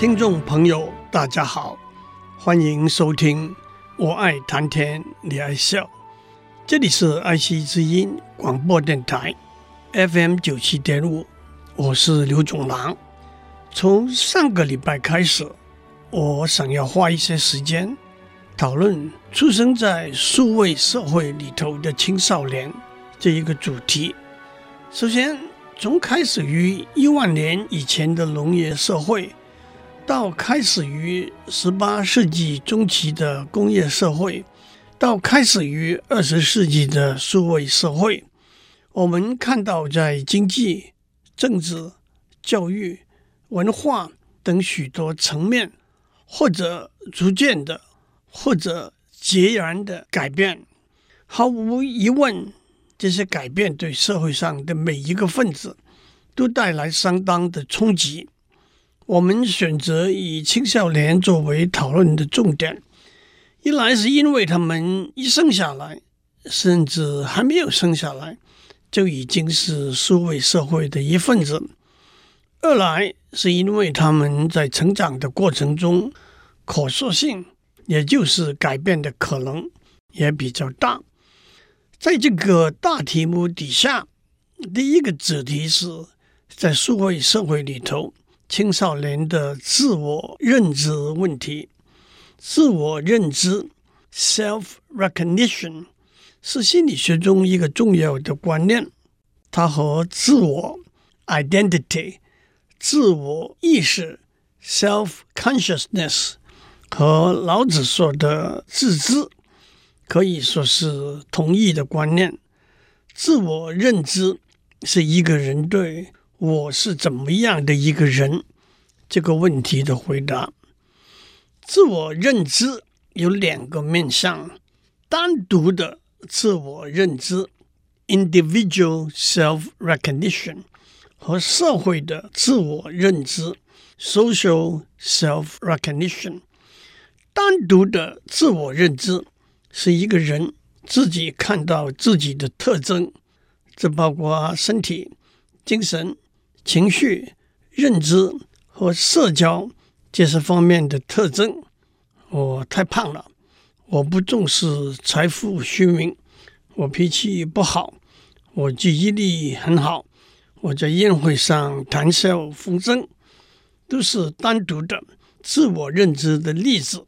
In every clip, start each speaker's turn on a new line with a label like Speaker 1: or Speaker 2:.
Speaker 1: 听众朋友，大家好，欢迎收听《我爱谈天，你爱笑》。这里是爱惜之音广播电台 FM 九七点五，我是刘炯朗。从上个礼拜开始，我想要花一些时间讨论出生在数位社会里头的青少年这一个主题。首先，从开始于一万年以前的农业社会。到开始于十八世纪中期的工业社会，到开始于二十世纪的数位社会，我们看到在经济、政治、教育、文化等许多层面，或者逐渐的，或者截然的改变。毫无疑问，这些改变对社会上的每一个分子都带来相当的冲击。我们选择以青少年作为讨论的重点，一来是因为他们一生下来，甚至还没有生下来，就已经是数位社会的一份子；二来是因为他们在成长的过程中，可塑性，也就是改变的可能也比较大。在这个大题目底下，第一个主题是在数位社会里头。青少年的自我认知问题，自我认知 （self-recognition） 是心理学中一个重要的观念。它和自我 （identity）、自我意识 （self-consciousness） 和老子说的自知可以说是同一的观念。自我认知是一个人对我是怎么样的一个人？这个问题的回答。自我认知有两个面向：单独的自我认知 （individual self-recognition） 和社会的自我认知 （social self-recognition）。单独的自我认知是一个人自己看到自己的特征，这包括身体、精神。情绪、认知和社交这些方面的特征。我太胖了，我不重视财富虚名，我脾气不好，我记忆力很好，我在宴会上谈笑风生，都是单独的自我认知的例子。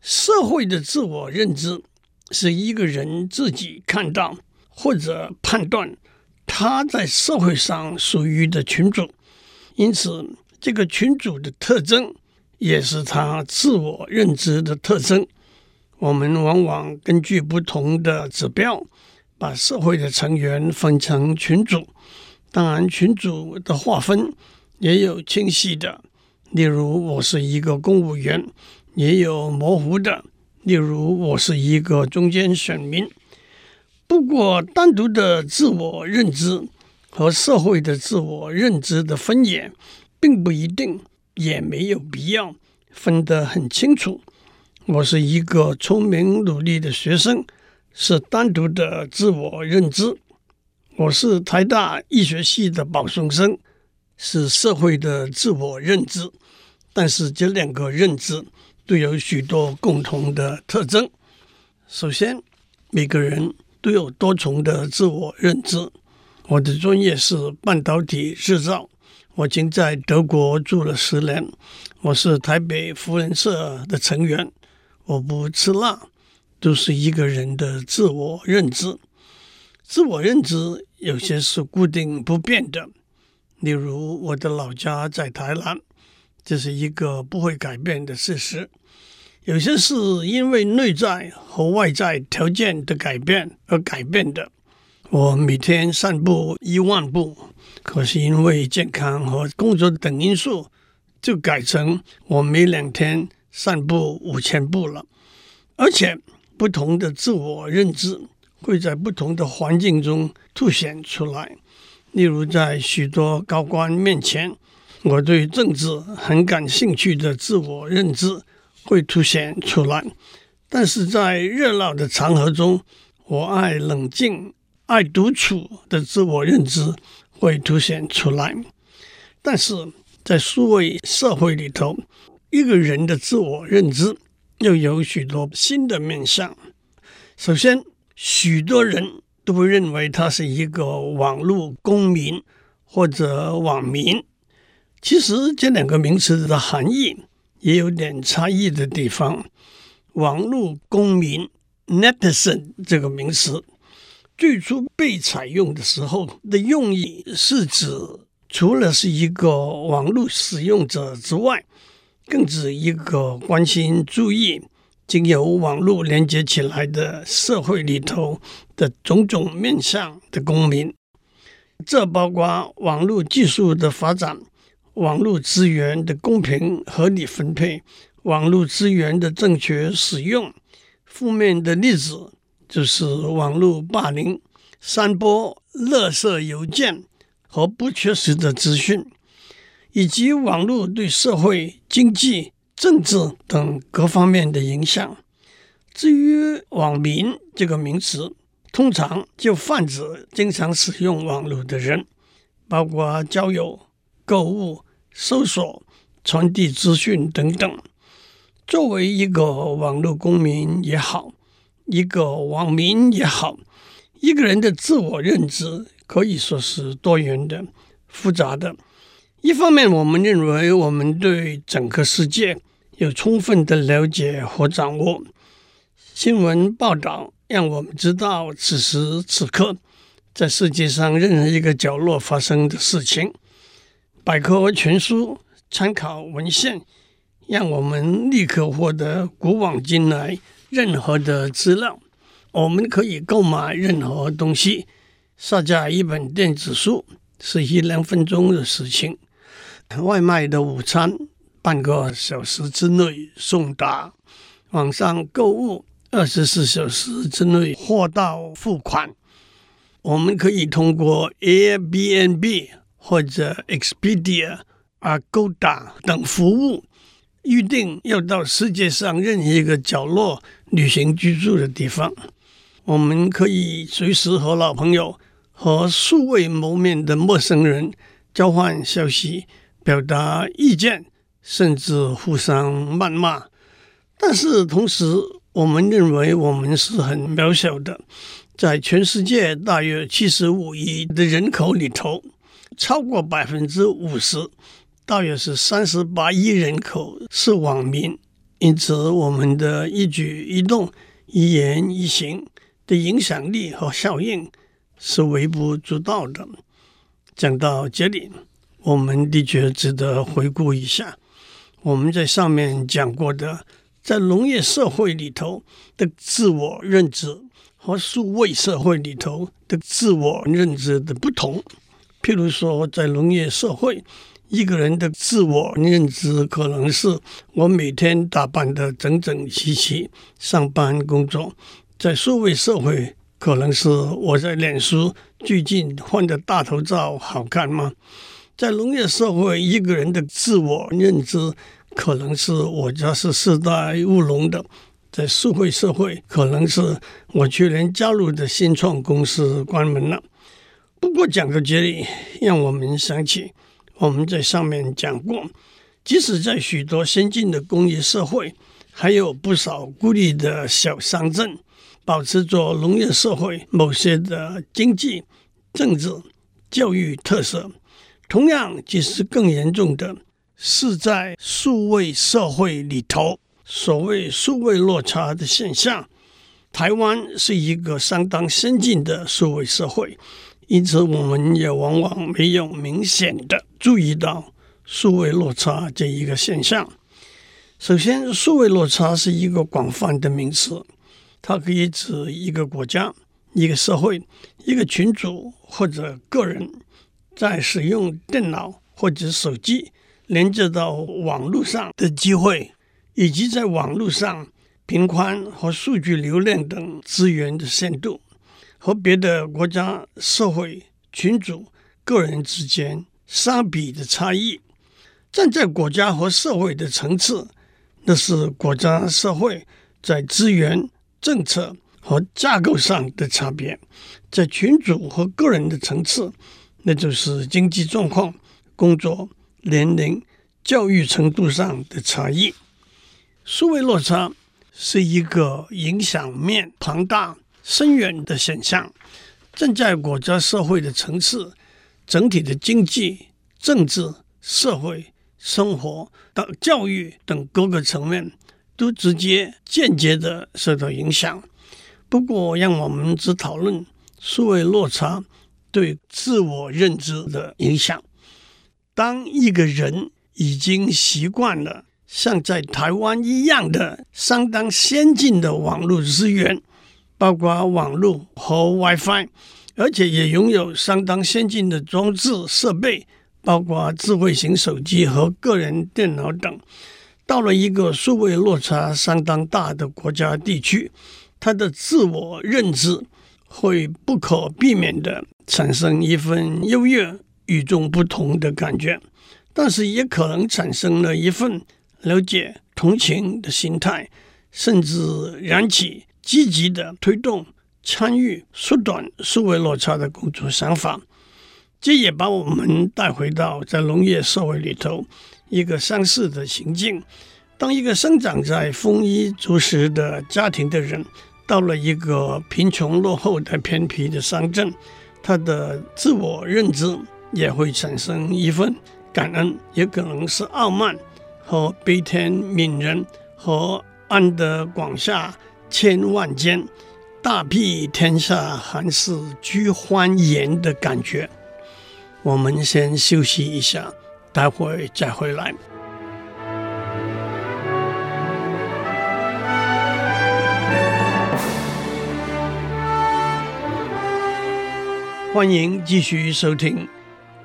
Speaker 1: 社会的自我认知是一个人自己看到或者判断。他在社会上属于的群组，因此这个群组的特征也是他自我认知的特征。我们往往根据不同的指标，把社会的成员分成群组。当然，群组的划分也有清晰的，例如我是一个公务员；也有模糊的，例如我是一个中间选民。不过，单独的自我认知和社会的自我认知的分野，并不一定，也没有必要分得很清楚。我是一个聪明努力的学生，是单独的自我认知；我是台大医学系的保送生，是社会的自我认知。但是，这两个认知都有许多共同的特征。首先，每个人。都有多重的自我认知。我的专业是半导体制造，我已经在德国住了十年。我是台北福人社的成员，我不吃辣，都是一个人的自我认知。自我认知有些是固定不变的，例如我的老家在台南，这是一个不会改变的事实。有些是因为内在和外在条件的改变而改变的。我每天散步一万步，可是因为健康和工作等因素，就改成我每两天散步五千步了。而且，不同的自我认知会在不同的环境中凸显出来。例如，在许多高官面前，我对政治很感兴趣的自我认知会凸显出来；但是在热闹的场合中，我爱冷静、爱独处的自我认知会凸显出来。但是在数位社会里头，一个人的自我认知又有许多新的面向。首先，许多人都会认为他是一个网络公民或者网民。其实这两个名词的含义也有点差异的地方。网络公民 （netizen） 这个名词最初被采用的时候的用意是指，除了是一个网络使用者之外，更指一个关心、注意经由网络连接起来的社会里头的种种面向的公民。这包括网络技术的发展、网络资源的公平合理分配、网络资源的正确使用。负面的例子就是网络霸凌、散播垃圾邮件。和不确实的资讯，以及网络对社会、经济、政治等各方面的影响。至于“网民”这个名词，通常就泛指经常使用网络的人，包括交友、购物、搜索、传递资讯等等。作为一个网络公民也好，一个网民也好，一个人的自我认知。可以说是多元的、复杂的。一方面，我们认为我们对整个世界有充分的了解和掌握。新闻报道让我们知道此时此刻在世界上任何一个角落发生的事情。百科全书、参考文献让我们立刻获得古往今来任何的资料。我们可以购买任何东西。下载一本电子书是一两分钟的事情，外卖的午餐半个小时之内送达，网上购物二十四小时之内货到付款。我们可以通过 Airbnb 或者 Expedia、Agoda 等服务预定要到世界上任何一个角落旅行居住的地方。我们可以随时和老朋友。和素未谋面的陌生人交换消息、表达意见，甚至互相谩骂。但是同时，我们认为我们是很渺小的，在全世界大约七十五亿的人口里头，超过百分之五十，大约是三十八亿人口是网民。因此，我们的一举一动、一言一行的影响力和效应。是微不足道的。讲到这里，我们的确值得回顾一下我们在上面讲过的，在农业社会里头的自我认知和数位社会里头的自我认知的不同。譬如说，在农业社会，一个人的自我认知可能是我每天打扮得整整齐齐上班工作；在数位社会，可能是我在脸书最近换的大头照好看吗？在农业社会，一个人的自我认知可能是我家是世代务农的；在数位社会，可能是我去年加入的新创公司关门了。不过讲到这里，让我们想起我们在上面讲过，即使在许多先进的工业社会，还有不少孤立的小乡镇。保持着农业社会某些的经济、政治、教育特色，同样，其实更严重的是在数位社会里头，所谓数位落差的现象。台湾是一个相当先进的数位社会，因此我们也往往没有明显的注意到数位落差这一个现象。首先，数位落差是一个广泛的名词。它可以指一个国家、一个社会、一个群组或者个人，在使用电脑或者手机连接到网络上的机会，以及在网络上频宽和数据流量等资源的限度，和别的国家、社会、群组、个人之间相比的差异。站在国家和社会的层次，那是国家社会在资源、政策和架构上的差别；在群组和个人的层次，那就是经济状况、工作、年龄、教育程度上的差异。数位落差是一个影响面庞大、深远的现象。正在国家社会的层次，整体的经济、政治、社会。生活到教育等各个层面都直接、间接的受到影响。不过，让我们只讨论数位落差对自我认知的影响。当一个人已经习惯了像在台湾一样的相当先进的网络资源，包括网络和 WiFi，而且也拥有相当先进的装置设备。包括智慧型手机和个人电脑等，到了一个数位落差相当大的国家地区，他的自我认知会不可避免地产生一份优越、与众不同的感觉，但是也可能产生了一份了解、同情的心态，甚至燃起积极的推动、参与、缩短数位落差的工作想法。这也把我们带回到在农业社会里头一个相似的情境：当一个生长在丰衣足食的家庭的人，到了一个贫穷落后的偏僻的乡镇，他的自我认知也会产生一份感恩，也可能是傲慢和悲天悯人和安得广厦千万间，大庇天下寒士俱欢颜的感觉。我们先休息一下，待会再回来。欢迎继续收听。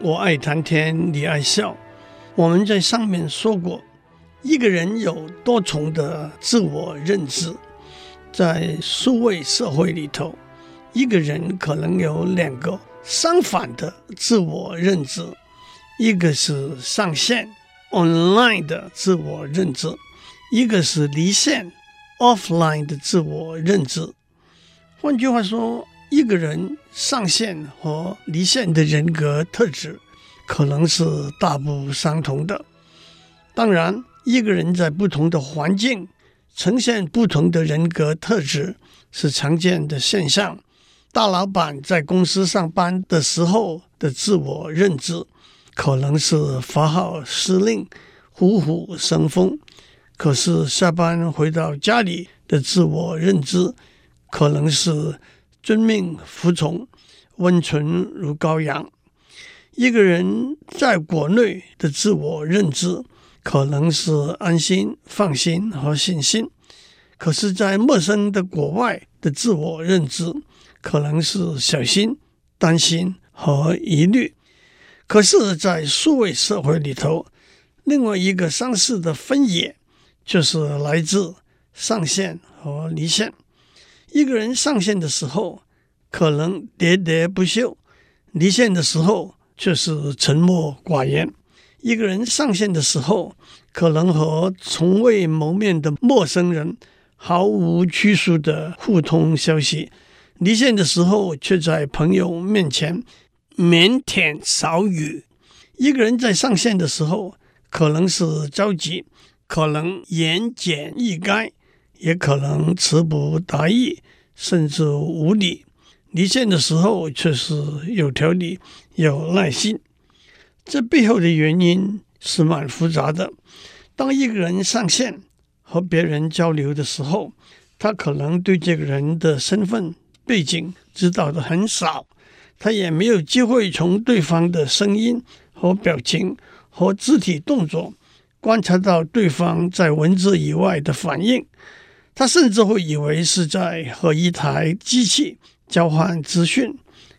Speaker 1: 我爱谈天，你爱笑。我们在上面说过，一个人有多重的自我认知，在数位社会里头，一个人可能有两个。相反的自我认知，一个是上线 （online） 的自我认知，一个是离线 （offline） 的自我认知。换句话说，一个人上线和离线的人格特质可能是大不相同的。当然，一个人在不同的环境呈现不同的人格特质是常见的现象。大老板在公司上班的时候的自我认知，可能是发号施令、虎虎生风；可是下班回到家里的自我认知，可能是遵命服从、温顺如羔羊。一个人在国内的自我认知，可能是安心、放心和信心；可是，在陌生的国外的自我认知，可能是小心、担心和疑虑，可是，在数位社会里头，另外一个相似的分野就是来自上线和离线。一个人上线的时候，可能喋喋不休；离线的时候，却是沉默寡言。一个人上线的时候，可能和从未谋面的陌生人毫无拘束的互通消息。离线的时候，却在朋友面前腼腆少语。一个人在上线的时候，可能是着急，可能言简意赅，也可能词不达意，甚至无礼。离线的时候，却是有条理、有耐心。这背后的原因是蛮复杂的。当一个人上线和别人交流的时候，他可能对这个人的身份。背景知道的很少，他也没有机会从对方的声音和表情和肢体动作观察到对方在文字以外的反应。他甚至会以为是在和一台机器交换资讯。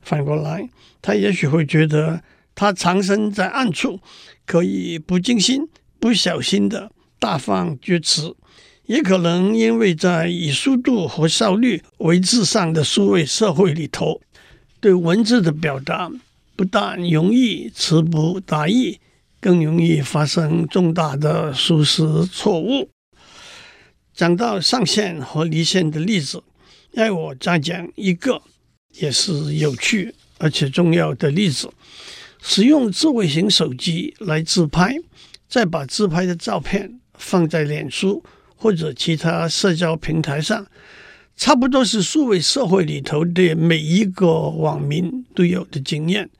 Speaker 1: 反过来，他也许会觉得他藏身在暗处，可以不经心、不小心的大放厥词；也可能因为在以速度和效率为至上的数位社会里头，对文字的表达不但容易词不达意，更容易发生重大的疏失错误。讲到上线和离线的例子，让我再讲一个，也是有趣而且重要的例子。使用智慧型手机来自拍，再把自拍的照片放在脸书或者其他社交平台上，差不多是数位社会里头的每一个网民都有的经验。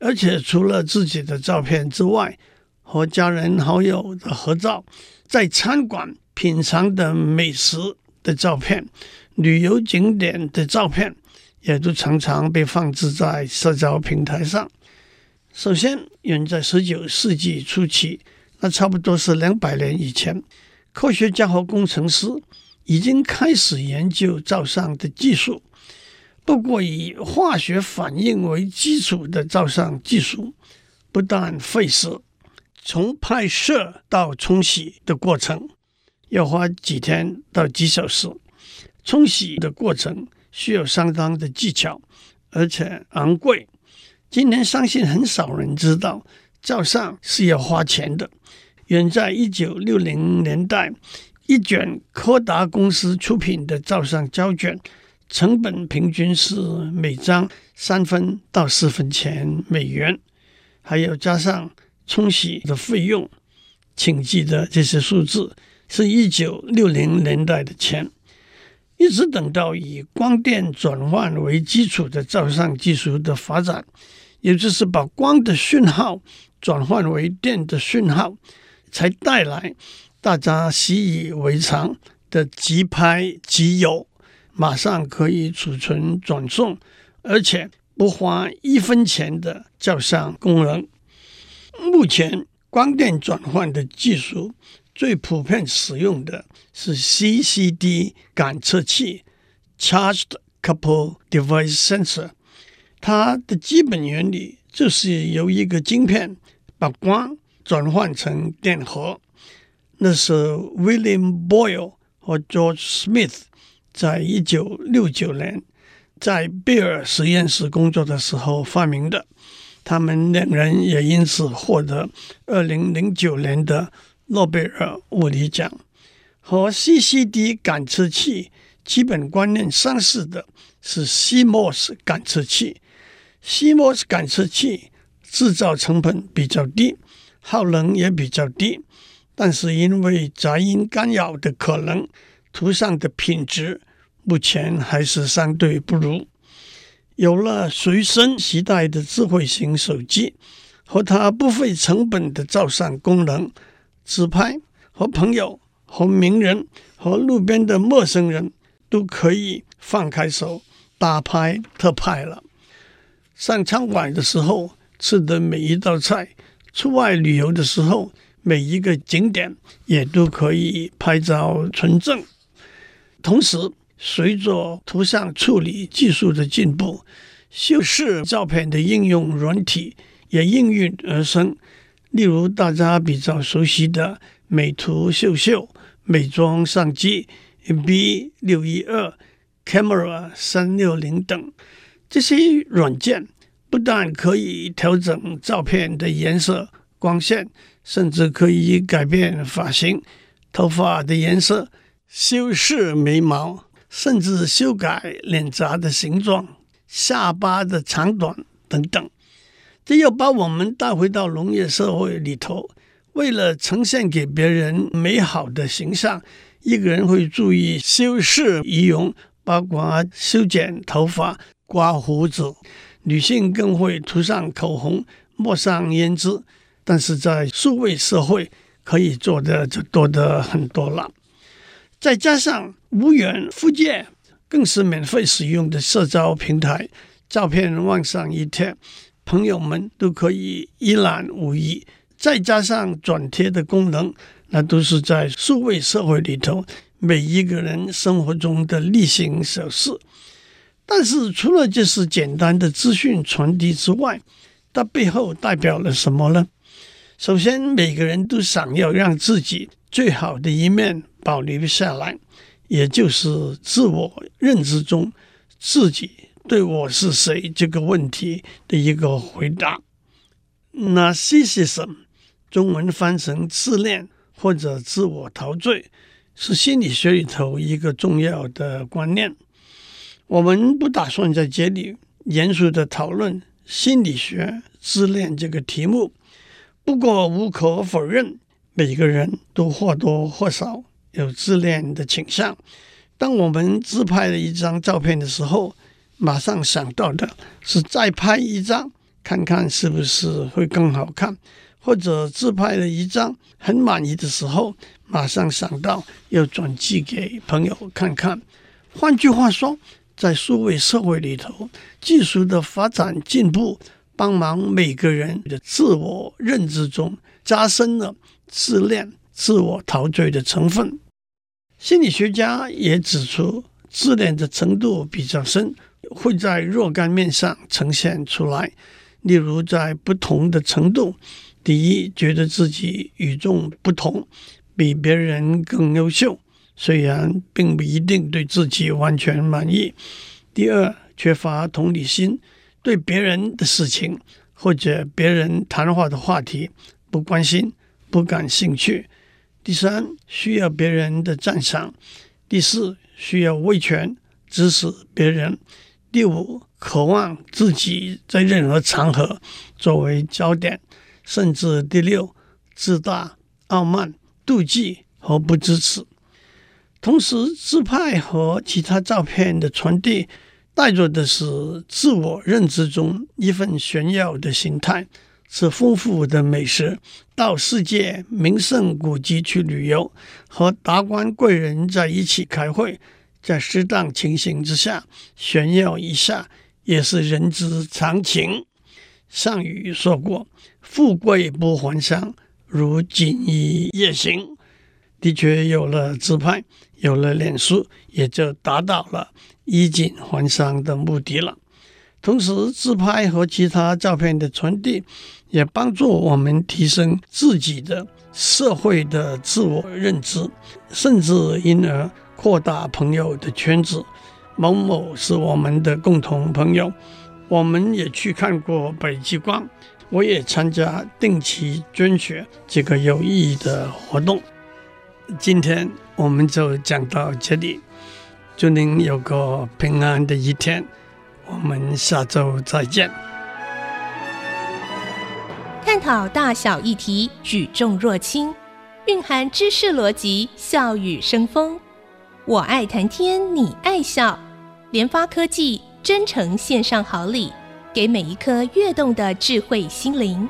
Speaker 1: 而且除了自己的照片之外，和家人好友的合照，在餐馆品尝的美食的照片、旅游景点的照片，也都常常被放置在社交平台上。首先，远在十九世纪初期，那差不多是两百年以前，科学家和工程师已经开始研究照相的技术。不过，以化学反应为基础的照相技术不但费时，从拍摄到冲洗的过程要花几天到几小时，冲洗的过程需要相当的技巧，而且昂贵。今天相信很少人知道，照相是要花钱的。远在一九六零年代，一卷柯达公司出品的照相胶卷，成本平均是每张三分到四分钱美元，还要加上冲洗的费用。请记得这些数字是一九六零年代的钱。一直等到以光电转换为基础的照相技术的发展，也就是把光的讯号转换为电的讯号，才带来大家习以为常的即拍即有，马上可以储存转送，而且不花一分钱的照相功能。目前光电转换的技术。最普遍使用的是 CCD 感测器 （Charged couple device Sensor）。它的基本原理就是由一个晶片把光转换成电荷。那是 William Boyle 和 George Smith 在一九六九年在贝尔实验室工作的时候发明的。他们两人也因此获得二零零九年的。诺贝尔物理奖和 CCD 感测器基本观念相似的是 CMOS 感测器。CMOS 感测器制造成本比较低，耗能也比较低，但是因为杂音干扰的可能，图像的品质目前还是相对不如。有了随身携带的智慧型手机和它不费成本的照相功能。自拍和朋友、和名人、和路边的陌生人都可以放开手大拍特拍了。上餐馆的时候吃的每一道菜，出外旅游的时候每一个景点也都可以拍照存证。同时，随着图像处理技术的进步，修饰照片的应用软体也应运而生。例如大家比较熟悉的美图秀秀、美妆相机 B 六一二、Camera 三六零等这些软件，不但可以调整照片的颜色、光线，甚至可以改变发型、头发的颜色、修饰眉毛，甚至修改脸颊的形状、下巴的长短等等。这又把我们带回到农业社会里头，为了呈现给别人美好的形象，一个人会注意修饰仪容，包括修剪头发、刮胡子；女性更会涂上口红、抹上胭脂。但是在数位社会，可以做的就多得很多了。再加上无远弗届，更是免费使用的社交平台，照片往上一贴。朋友们都可以一览无遗，再加上转贴的功能，那都是在数位社会里头每一个人生活中的例行小事。但是除了这是简单的资讯传递之外，它背后代表了什么呢？首先，每个人都想要让自己最好的一面保留下来，也就是自我认知中自己对我是谁这个问题的一个回答。Narcissism，中文翻成自恋或者自我陶醉，是心理学里头一个重要的观念。我们不打算在这里严肃地讨论心理学自恋这个题目。不过无可否认，每个人都或多或少有自恋的倾向。当我们自拍了一张照片的时候，马上想到的是再拍一张，看看是不是会更好看；或者自拍了一张很满意的时候，马上想到要转寄给朋友看看。换句话说，在数位社会里头，技术的发展进步。帮忙每个人的自我认知中加深了自恋、自我陶醉的成分。心理学家也指出，自恋的程度比较深，会在若干面上呈现出来。例如，在不同的程度，第一，觉得自己与众不同，比别人更优秀，虽然并不一定对自己完全满意；第二，缺乏同理心。对别人的事情或者别人谈话的话题不关心、不感兴趣。第三，需要别人的赞赏。第四，需要威权指使别人。第五，渴望自己在任何场合作为焦点。甚至第六，自大、傲慢、妒忌和不支持。同时，自拍和其他照片的传递。带着的是自我认知中一份炫耀的心态，是丰富的美食，到世界名胜古迹去旅游，和达官贵人在一起开会，在适当情形之下炫耀一下，也是人之常情。上语说过：“富贵不还乡，如锦衣夜行。”的确，有了自拍，有了脸书，也就达到了。衣锦还乡的目的了。同时，自拍和其他照片的传递，也帮助我们提升自己的社会的自我认知，甚至因而扩大朋友的圈子。某某是我们的共同朋友，我们也去看过北极光，我也参加定期捐血这个有意义的活动。今天我们就讲到这里。祝您有个平安的一天，我们下周再见。
Speaker 2: 探讨大小议题，举重若轻，蕴含知识逻辑，笑语生风。我爱谈天，你爱笑。联发科技真诚献上好礼，给每一颗跃动的智慧心灵。